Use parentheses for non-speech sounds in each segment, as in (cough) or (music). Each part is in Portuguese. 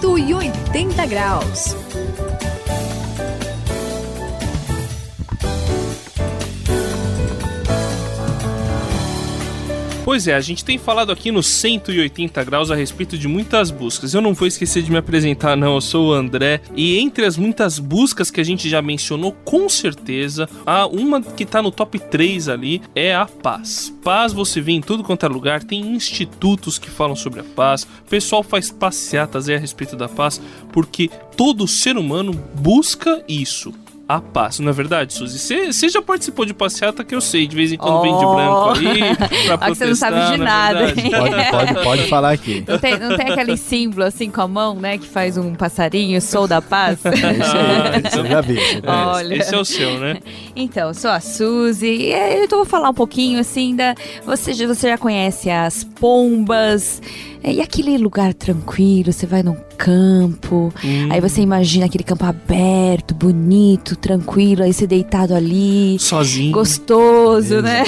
180 graus. Pois é, a gente tem falado aqui no 180 graus a respeito de muitas buscas. Eu não vou esquecer de me apresentar, não. Eu sou o André. E entre as muitas buscas que a gente já mencionou, com certeza, há uma que tá no top 3 ali é a paz. Paz você vê em tudo quanto é lugar, tem institutos que falam sobre a paz, o pessoal faz passeatas aí a respeito da paz, porque todo ser humano busca isso a paz, não é verdade, Suzy? Você já participou de passeata que eu sei, de vez em quando oh. vem de branco aí, pra (laughs) protestar, você não sabe de é nada. Pode, pode, pode falar aqui. Não tem, não tem aquele símbolo assim com a mão, né, que faz um passarinho, sou da paz? É isso aí, isso eu já vi. Olha. Esse é o seu, né? Então, sou a Suzy, e eu vou falar um pouquinho assim da... Você, você já conhece as pombas, e aquele lugar tranquilo, você vai num campo, hum. aí você imagina aquele campo aberto, bonito, tranquilo, aí você deitado ali. Sozinho. Gostoso, é. né?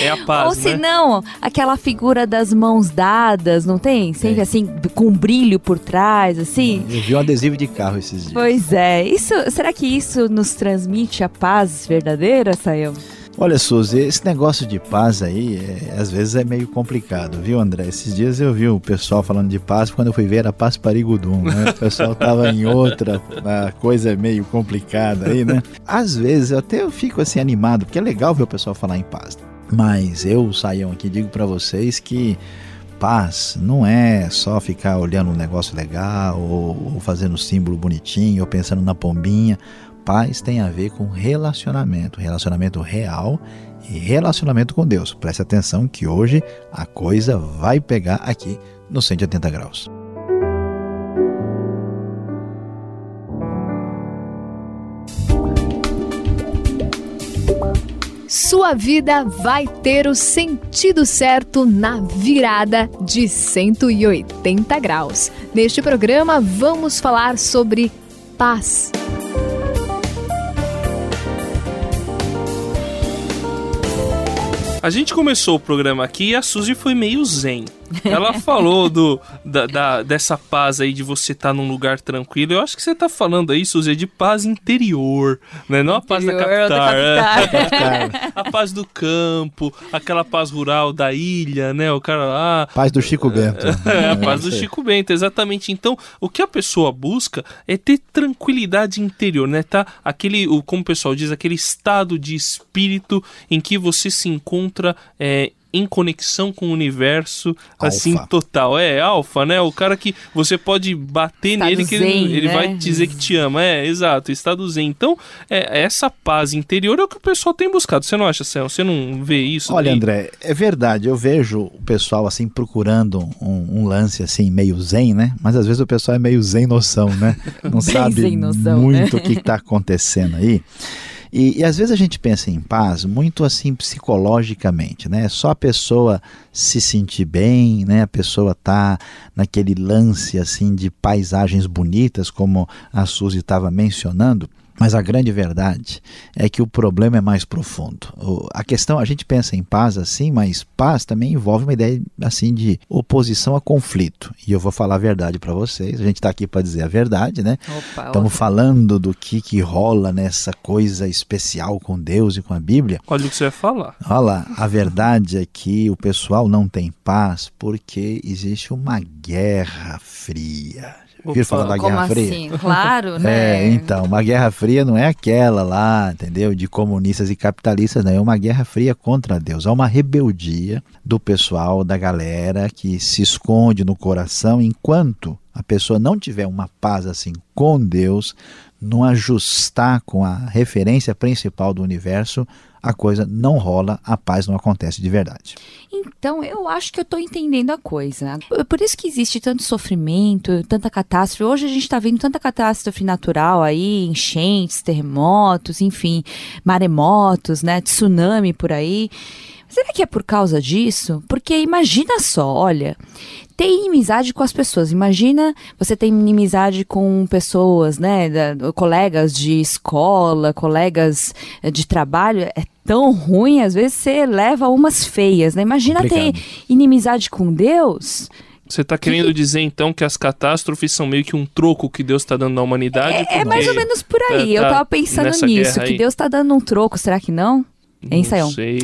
É a paz, Ou se não, né? aquela figura das mãos dadas, não tem? Sempre é. assim, com um brilho por trás, assim. Eu vi um adesivo de carro esses dias. Pois é. Isso, será que isso nos transmite a paz verdadeira, Sayão? Olha, Suzy, esse negócio de paz aí, é, às vezes é meio complicado, viu, André? Esses dias eu vi o pessoal falando de paz, quando eu fui ver era paz parigudum, né? O pessoal tava em outra coisa meio complicada aí, né? Às vezes eu até eu fico assim animado, porque é legal ver o pessoal falar em paz. Mas eu, Saião, aqui digo para vocês que paz não é só ficar olhando um negócio legal ou, ou fazendo um símbolo bonitinho ou pensando na pombinha paz tem a ver com relacionamento, relacionamento real e relacionamento com Deus. Preste atenção que hoje a coisa vai pegar aqui no 180 graus. Sua vida vai ter o sentido certo na virada de 180 graus. Neste programa, vamos falar sobre paz. A gente começou o programa aqui e a Suzy foi meio zen. Ela falou do, da, da, dessa paz aí de você estar tá num lugar tranquilo. Eu acho que você está falando aí, Suzy, de paz interior, né? Não a paz da capital. É. (laughs) a paz do campo, aquela paz rural da ilha, né? O cara lá. Paz do Chico Bento. É, a paz do Chico Bento, exatamente. Então, o que a pessoa busca é ter tranquilidade interior, né? Tá aquele, como o pessoal diz, aquele estado de espírito em que você se encontra é, em conexão com o universo, alpha. assim, total. É, alfa, né? O cara que você pode bater estado nele que zen, ele, ele né? vai dizer que te ama. É, exato, estado zen. Então, é, essa paz interior é o que o pessoal tem buscado. Você não acha, Céu? Você não vê isso? Olha, daí? André, é verdade. Eu vejo o pessoal, assim, procurando um, um, lance, assim, meio zen, né? Mas às vezes o pessoal é meio zen noção, né? (laughs) Não sabe noção, muito né? o que está acontecendo aí. E, e, às vezes a gente pensa em paz muito assim psicologicamente, né? Só a pessoa se sentir bem, né? A pessoa tá naquele lance assim de paisagens bonitas, como a Suzy estava mencionando. Mas a grande verdade é que o problema é mais profundo. A questão, a gente pensa em paz assim, mas paz também envolve uma ideia assim de oposição a conflito. E eu vou falar a verdade para vocês. A gente está aqui para dizer a verdade, né? Estamos falando do que, que rola nessa coisa especial com Deus e com a Bíblia. Olha o que você vai falar. Olha lá, a verdade é que o pessoal não tem paz porque existe uma guerra fria Ouvir falar da Guerra Fria? Assim? Claro, (laughs) né? É, então, uma Guerra Fria não é aquela lá, entendeu? De comunistas e capitalistas, não. É uma Guerra Fria contra Deus. É uma rebeldia do pessoal, da galera que se esconde no coração enquanto a pessoa não tiver uma paz assim com Deus, não ajustar com a referência principal do universo, a coisa não rola, a paz não acontece de verdade. Então, eu acho que eu estou entendendo a coisa. Por isso que existe tanto sofrimento, tanta catástrofe. Hoje a gente está vendo tanta catástrofe natural aí, enchentes, terremotos, enfim, maremotos, né, tsunami por aí. Será que é por causa disso? Porque imagina só, olha, ter inimizade com as pessoas. Imagina você ter inimizade com pessoas, né, da, colegas de escola, colegas eh, de trabalho, é tão ruim, às vezes você leva umas feias, né? Imagina Complicado. ter inimizade com Deus Você está querendo que... dizer então que as catástrofes são meio que um troco que Deus está dando na humanidade? É, é mais ou menos por aí. Tá Eu tava pensando nisso, que Deus está dando um troco, será que não? Hein, Não sei.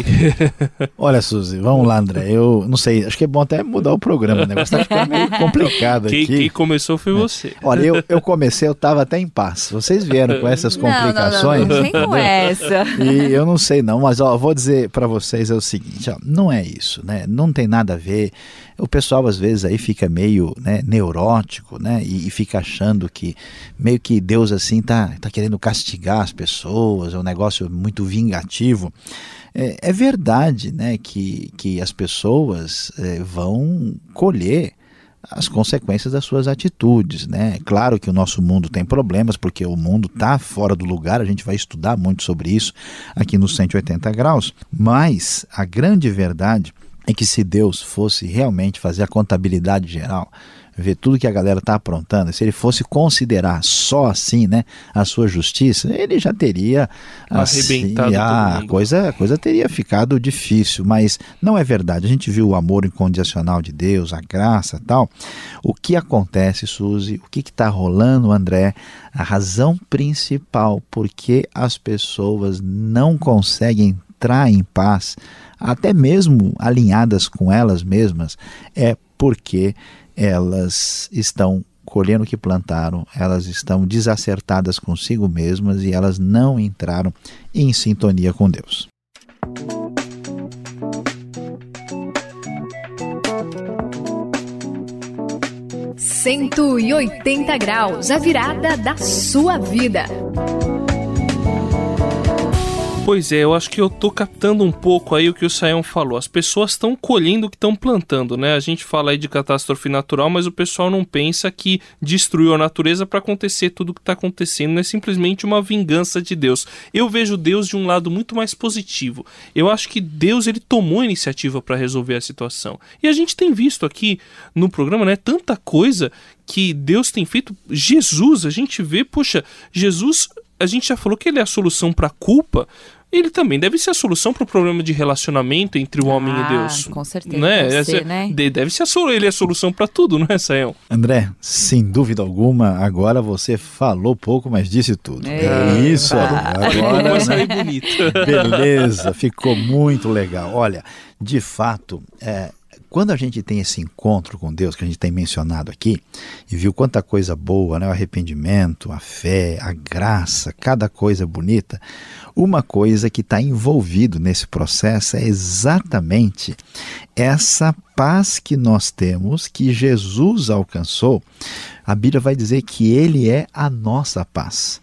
(laughs) Olha, Suzy, vamos lá, André. Eu não sei, acho que é bom até mudar o programa, né? o negócio tá ficando meio (laughs) complicado quem, aqui. Quem começou foi você. É. Olha, eu, eu comecei, eu tava até em paz. Vocês vieram com essas complicações. Não, não, não, não com essa. (laughs) E eu não sei não, mas ó, vou dizer para vocês é o seguinte, ó, não é isso, né? Não tem nada a ver o pessoal às vezes aí fica meio né, neurótico, né, e, e, fica achando que meio que Deus assim tá, tá querendo castigar as pessoas, é um negócio muito vingativo. É, é verdade, né, que, que as pessoas é, vão colher as consequências das suas atitudes, né? Claro que o nosso mundo tem problemas porque o mundo está fora do lugar, a gente vai estudar muito sobre isso aqui no 180 graus, mas a grande verdade é que se Deus fosse realmente fazer a contabilidade geral, ver tudo que a galera está aprontando, se ele fosse considerar só assim, né, a sua justiça, ele já teria assim, a coisa, a coisa teria ficado difícil, mas não é verdade. A gente viu o amor incondicional de Deus, a graça, tal. O que acontece, Suzy? O que está rolando, André? A razão principal por que as pessoas não conseguem entrar em paz até mesmo alinhadas com elas mesmas, é porque elas estão colhendo o que plantaram, elas estão desacertadas consigo mesmas e elas não entraram em sintonia com Deus. Cento e oitenta graus, a virada da sua vida. Pois é, eu acho que eu tô captando um pouco aí o que o Sayão falou. As pessoas estão colhendo o que estão plantando, né? A gente fala aí de catástrofe natural, mas o pessoal não pensa que destruiu a natureza para acontecer tudo o que está acontecendo. Não é simplesmente uma vingança de Deus. Eu vejo Deus de um lado muito mais positivo. Eu acho que Deus ele tomou a iniciativa para resolver a situação. E a gente tem visto aqui no programa, né, tanta coisa que Deus tem feito. Jesus, a gente vê, poxa, Jesus a gente já falou que ele é a solução para a culpa, ele também deve ser a solução para o problema de relacionamento entre o homem ah, e Deus. Com certeza. Né? Deve ser, né? Deve ser a, ele é a solução para tudo, não é, Sayão? André, sem dúvida alguma, agora você falou pouco, mas disse tudo. É, é isso, agora. Vai (laughs) bonito. Beleza, ficou muito legal. Olha, de fato, é, quando a gente tem esse encontro com Deus que a gente tem mencionado aqui e viu quanta coisa boa, né? o arrependimento, a fé, a graça, cada coisa bonita, uma coisa que está envolvido nesse processo é exatamente essa paz que nós temos, que Jesus alcançou. A Bíblia vai dizer que Ele é a nossa paz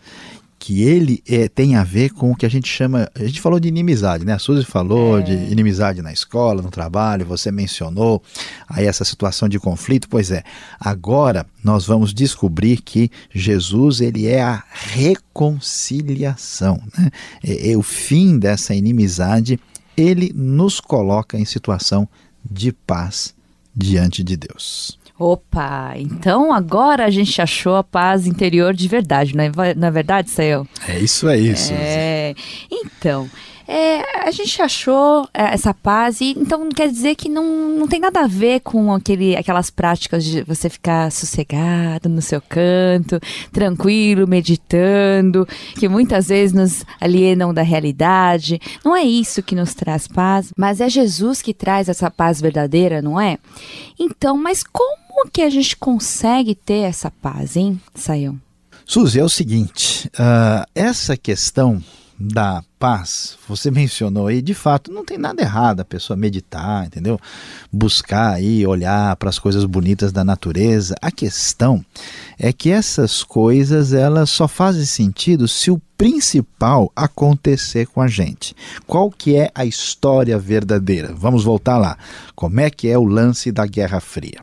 que ele é, tem a ver com o que a gente chama. A gente falou de inimizade, né? A Suzy falou é. de inimizade na escola, no trabalho, você mencionou aí essa situação de conflito. Pois é, agora nós vamos descobrir que Jesus ele é a reconciliação. Né? É, é o fim dessa inimizade, ele nos coloca em situação de paz diante de Deus. Opa, então agora a gente achou a paz interior de verdade, não é, não é verdade, Sael? É isso aí, isso. É, então, é, a gente achou é, essa paz e então quer dizer que não, não tem nada a ver com aquele, aquelas práticas de você ficar sossegado no seu canto, tranquilo, meditando, que muitas vezes nos alienam da realidade. Não é isso que nos traz paz, mas é Jesus que traz essa paz verdadeira, não é? Então, mas como que a gente consegue ter essa paz, hein, Saião? Suzy, é o seguinte, uh, essa questão da paz, você mencionou aí, de fato, não tem nada errado a pessoa meditar, entendeu? Buscar aí, olhar para as coisas bonitas da natureza. A questão é que essas coisas elas só fazem sentido se o principal acontecer com a gente. Qual que é a história verdadeira? Vamos voltar lá. Como é que é o lance da Guerra Fria?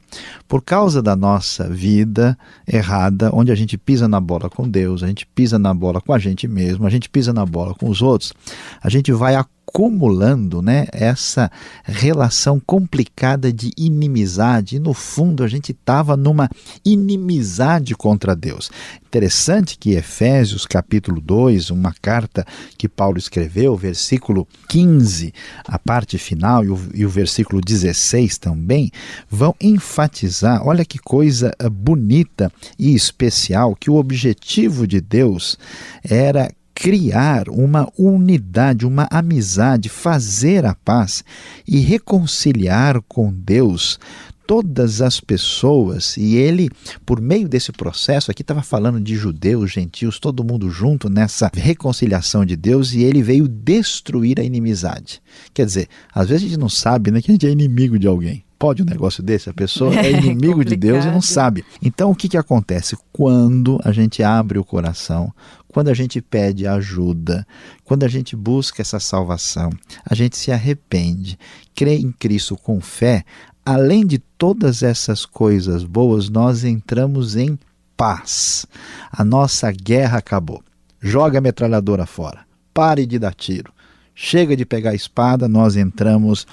Por causa da nossa vida errada, onde a gente pisa na bola com Deus, a gente pisa na bola com a gente mesmo, a gente pisa na bola com os outros, Deus, a gente vai acumulando né, essa relação complicada de inimizade. E no fundo a gente estava numa inimizade contra Deus. Interessante que Efésios capítulo 2, uma carta que Paulo escreveu, versículo 15, a parte final, e o, e o versículo 16 também, vão enfatizar, olha que coisa bonita e especial, que o objetivo de Deus era criar uma unidade, uma amizade, fazer a paz e reconciliar com Deus todas as pessoas, e ele, por meio desse processo, aqui estava falando de judeus, gentios, todo mundo junto nessa reconciliação de Deus, e ele veio destruir a inimizade. Quer dizer, às vezes a gente não sabe né, que a gente é inimigo de alguém. Pode um negócio desse? A pessoa é, (laughs) é inimigo de Deus e não sabe. Então, o que, que acontece? Quando a gente abre o coração, quando a gente pede ajuda, quando a gente busca essa salvação, a gente se arrepende, crê em Cristo com fé, além de todas essas coisas boas, nós entramos em paz. A nossa guerra acabou. Joga a metralhadora fora. Pare de dar tiro. Chega de pegar a espada, nós entramos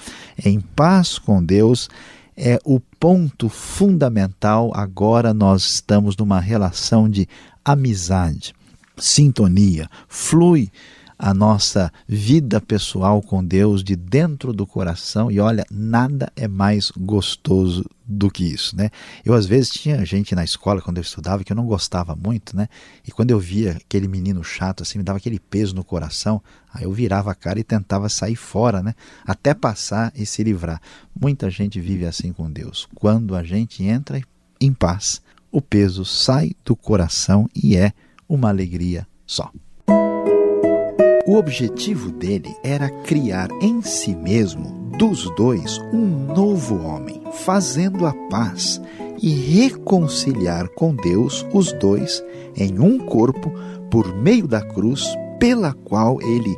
em paz com Deus. É o ponto fundamental. Agora nós estamos numa relação de amizade sintonia, flui a nossa vida pessoal com Deus de dentro do coração e olha, nada é mais gostoso do que isso, né? Eu às vezes tinha gente na escola quando eu estudava que eu não gostava muito, né? E quando eu via aquele menino chato assim, me dava aquele peso no coração, aí eu virava a cara e tentava sair fora, né? Até passar e se livrar. Muita gente vive assim com Deus. Quando a gente entra em paz, o peso sai do coração e é uma alegria só. O objetivo dele era criar em si mesmo, dos dois, um novo homem, fazendo a paz e reconciliar com Deus os dois em um corpo por meio da cruz, pela qual ele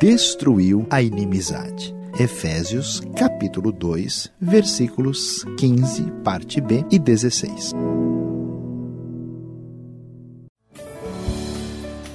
destruiu a inimizade. Efésios capítulo 2, versículos 15, parte B e 16.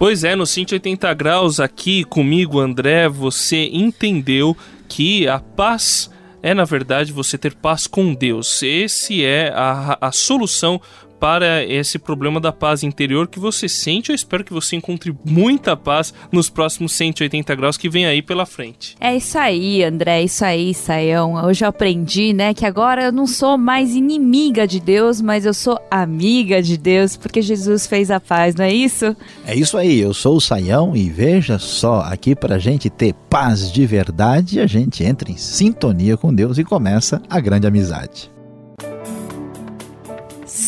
Pois é, no 180 graus aqui comigo, André, você entendeu que a paz é, na verdade, você ter paz com Deus. Esse é a, a solução para esse problema da paz interior que você sente. Eu espero que você encontre muita paz nos próximos 180 graus que vem aí pela frente. É isso aí, André, é isso aí, Saião. Hoje eu aprendi, né, que agora eu não sou mais inimiga de Deus, mas eu sou amiga de Deus, porque Jesus fez a paz, não é isso? É isso aí, eu sou o Saião e veja só, aqui para a gente ter paz de verdade, a gente entra em sintonia com Deus e começa a grande amizade.